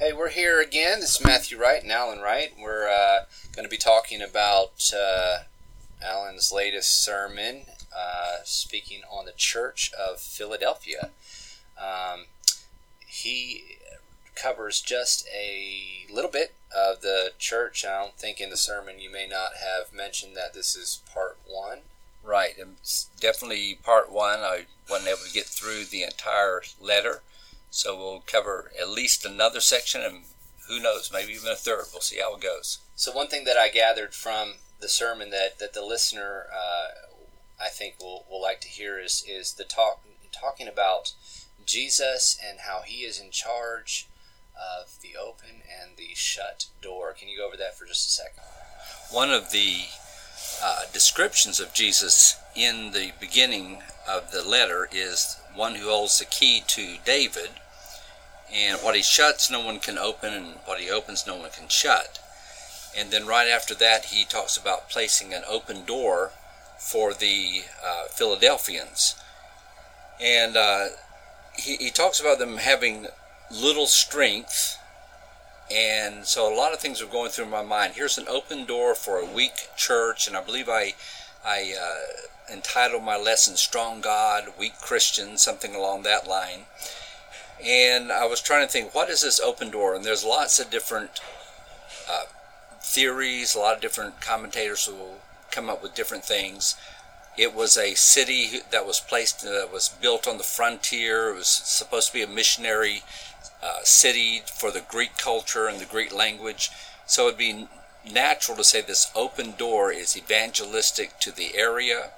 Hey, we're here again. This is Matthew Wright and Alan Wright. We're uh, going to be talking about uh, Alan's latest sermon, uh, speaking on the Church of Philadelphia. Um, he covers just a little bit of the church. I don't think in the sermon you may not have mentioned that this is part one. Right, it's definitely part one. I wasn't able to get through the entire letter. So we'll cover at least another section, and who knows, maybe even a third. We'll see how it goes. So one thing that I gathered from the sermon that, that the listener, uh, I think, will, will like to hear is is the talk talking about Jesus and how He is in charge of the open and the shut door. Can you go over that for just a second? One of the uh, descriptions of Jesus in the beginning of the letter is one who holds the key to David, and what he shuts, no one can open, and what he opens, no one can shut. And then right after that, he talks about placing an open door for the uh, Philadelphians. And uh, he, he talks about them having little strength. And so a lot of things were going through my mind. Here's an open door for a weak church, and I believe I, I uh, entitled my lesson "Strong God, Weak Christian," something along that line. And I was trying to think, what is this open door? And there's lots of different uh, theories. A lot of different commentators will come up with different things. It was a city that was placed, uh, was built on the frontier. It was supposed to be a missionary uh, city for the Greek culture and the Greek language. So it'd be natural to say this open door is evangelistic to the area.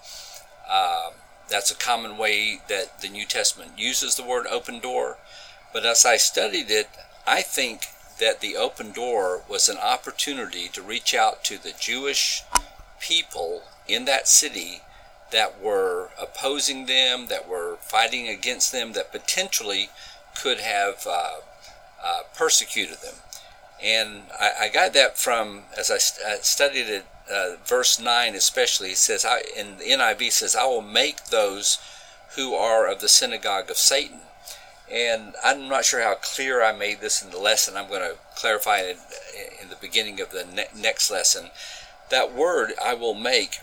Uh, that's a common way that the New Testament uses the word open door. But as I studied it, I think that the open door was an opportunity to reach out to the Jewish people in that city that were opposing them, that were fighting against them, that potentially could have uh, uh, persecuted them. And I, I, got that from, as I, st- I studied it, uh, verse 9 especially, it says, I, in the NIV says, I will make those who are of the synagogue of Satan. And I'm not sure how clear I made this in the lesson. I'm going to clarify it in the beginning of the ne- next lesson. That word, I will make,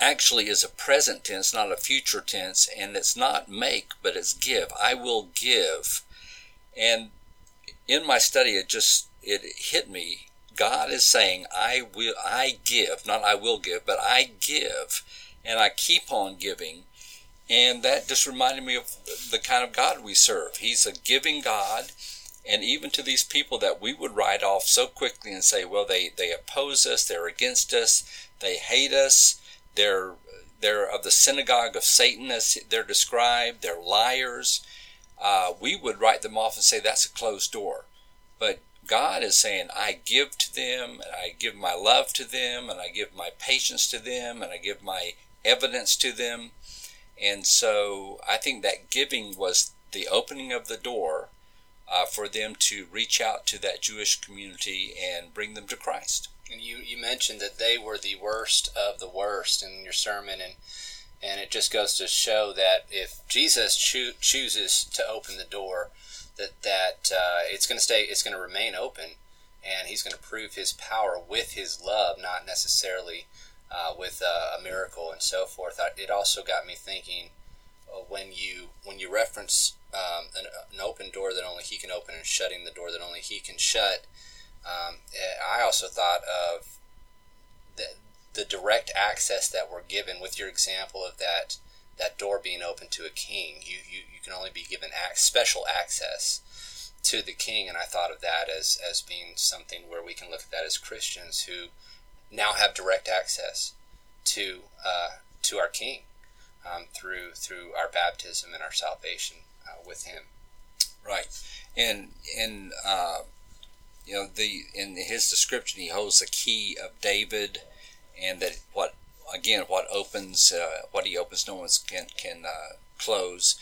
actually is a present tense, not a future tense, and it's not make, but it's give. I will give. And in my study, it just it hit me. God is saying, "I will, I give, not I will give, but I give, and I keep on giving." And that just reminded me of the kind of God we serve. He's a giving God, and even to these people that we would write off so quickly and say, "Well, they they oppose us, they're against us, they hate us." They're they're of the synagogue of Satan, as they're described. They're liars. Uh, we would write them off and say that's a closed door. But God is saying, I give to them, and I give my love to them, and I give my patience to them, and I give my evidence to them. And so I think that giving was the opening of the door uh, for them to reach out to that Jewish community and bring them to Christ. And you, you mentioned that they were the worst of the worst in your sermon, and and it just goes to show that if Jesus cho- chooses to open the door, that that uh, it's going to stay, it's going to remain open, and He's going to prove His power with His love, not necessarily uh, with uh, a miracle and so forth. It also got me thinking uh, when you when you reference um, an, an open door that only He can open and shutting the door that only He can shut um, I also thought of the, the direct access that we're given with your example of that that door being open to a king. You, you, you can only be given ac- special access to the king, and I thought of that as, as being something where we can look at that as Christians who now have direct access to uh, to our King um, through through our baptism and our salvation uh, with Him. Right, and and uh, you know the in his description he holds the key of David, and that what again what opens uh, what he opens no one can can uh, close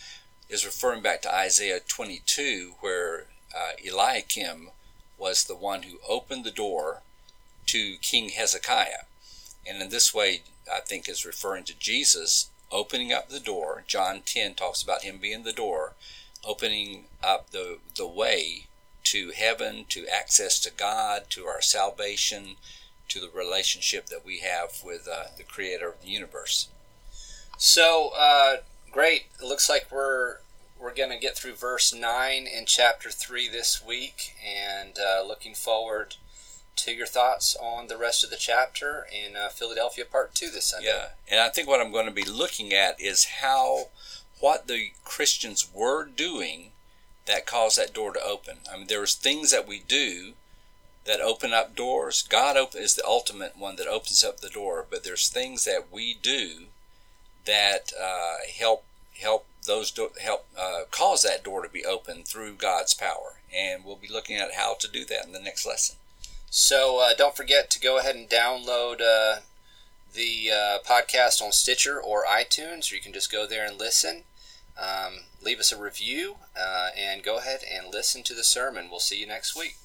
is referring back to Isaiah 22 where uh, Eliakim was the one who opened the door to King Hezekiah, and in this way I think is referring to Jesus opening up the door. John 10 talks about him being the door, opening up the the way to heaven, to access to God, to our salvation, to the relationship that we have with uh, the Creator of the universe. So uh, great! It looks like we're we're going to get through verse nine in chapter three this week, and uh, looking forward to your thoughts on the rest of the chapter in uh, Philadelphia Part Two this Sunday. Yeah, and I think what I'm going to be looking at is how what the Christians were doing that caused that door to open. I mean, there's things that we do that open up doors. God is the ultimate one that opens up the door, but there's things that we do that uh, help help those do- help uh, cause that door to be open through God's power, and we'll be looking at how to do that in the next lesson. So uh, don't forget to go ahead and download uh, the uh, podcast on Stitcher or iTunes, or you can just go there and listen. Um, leave us a review uh, and go ahead and listen to the sermon. We'll see you next week.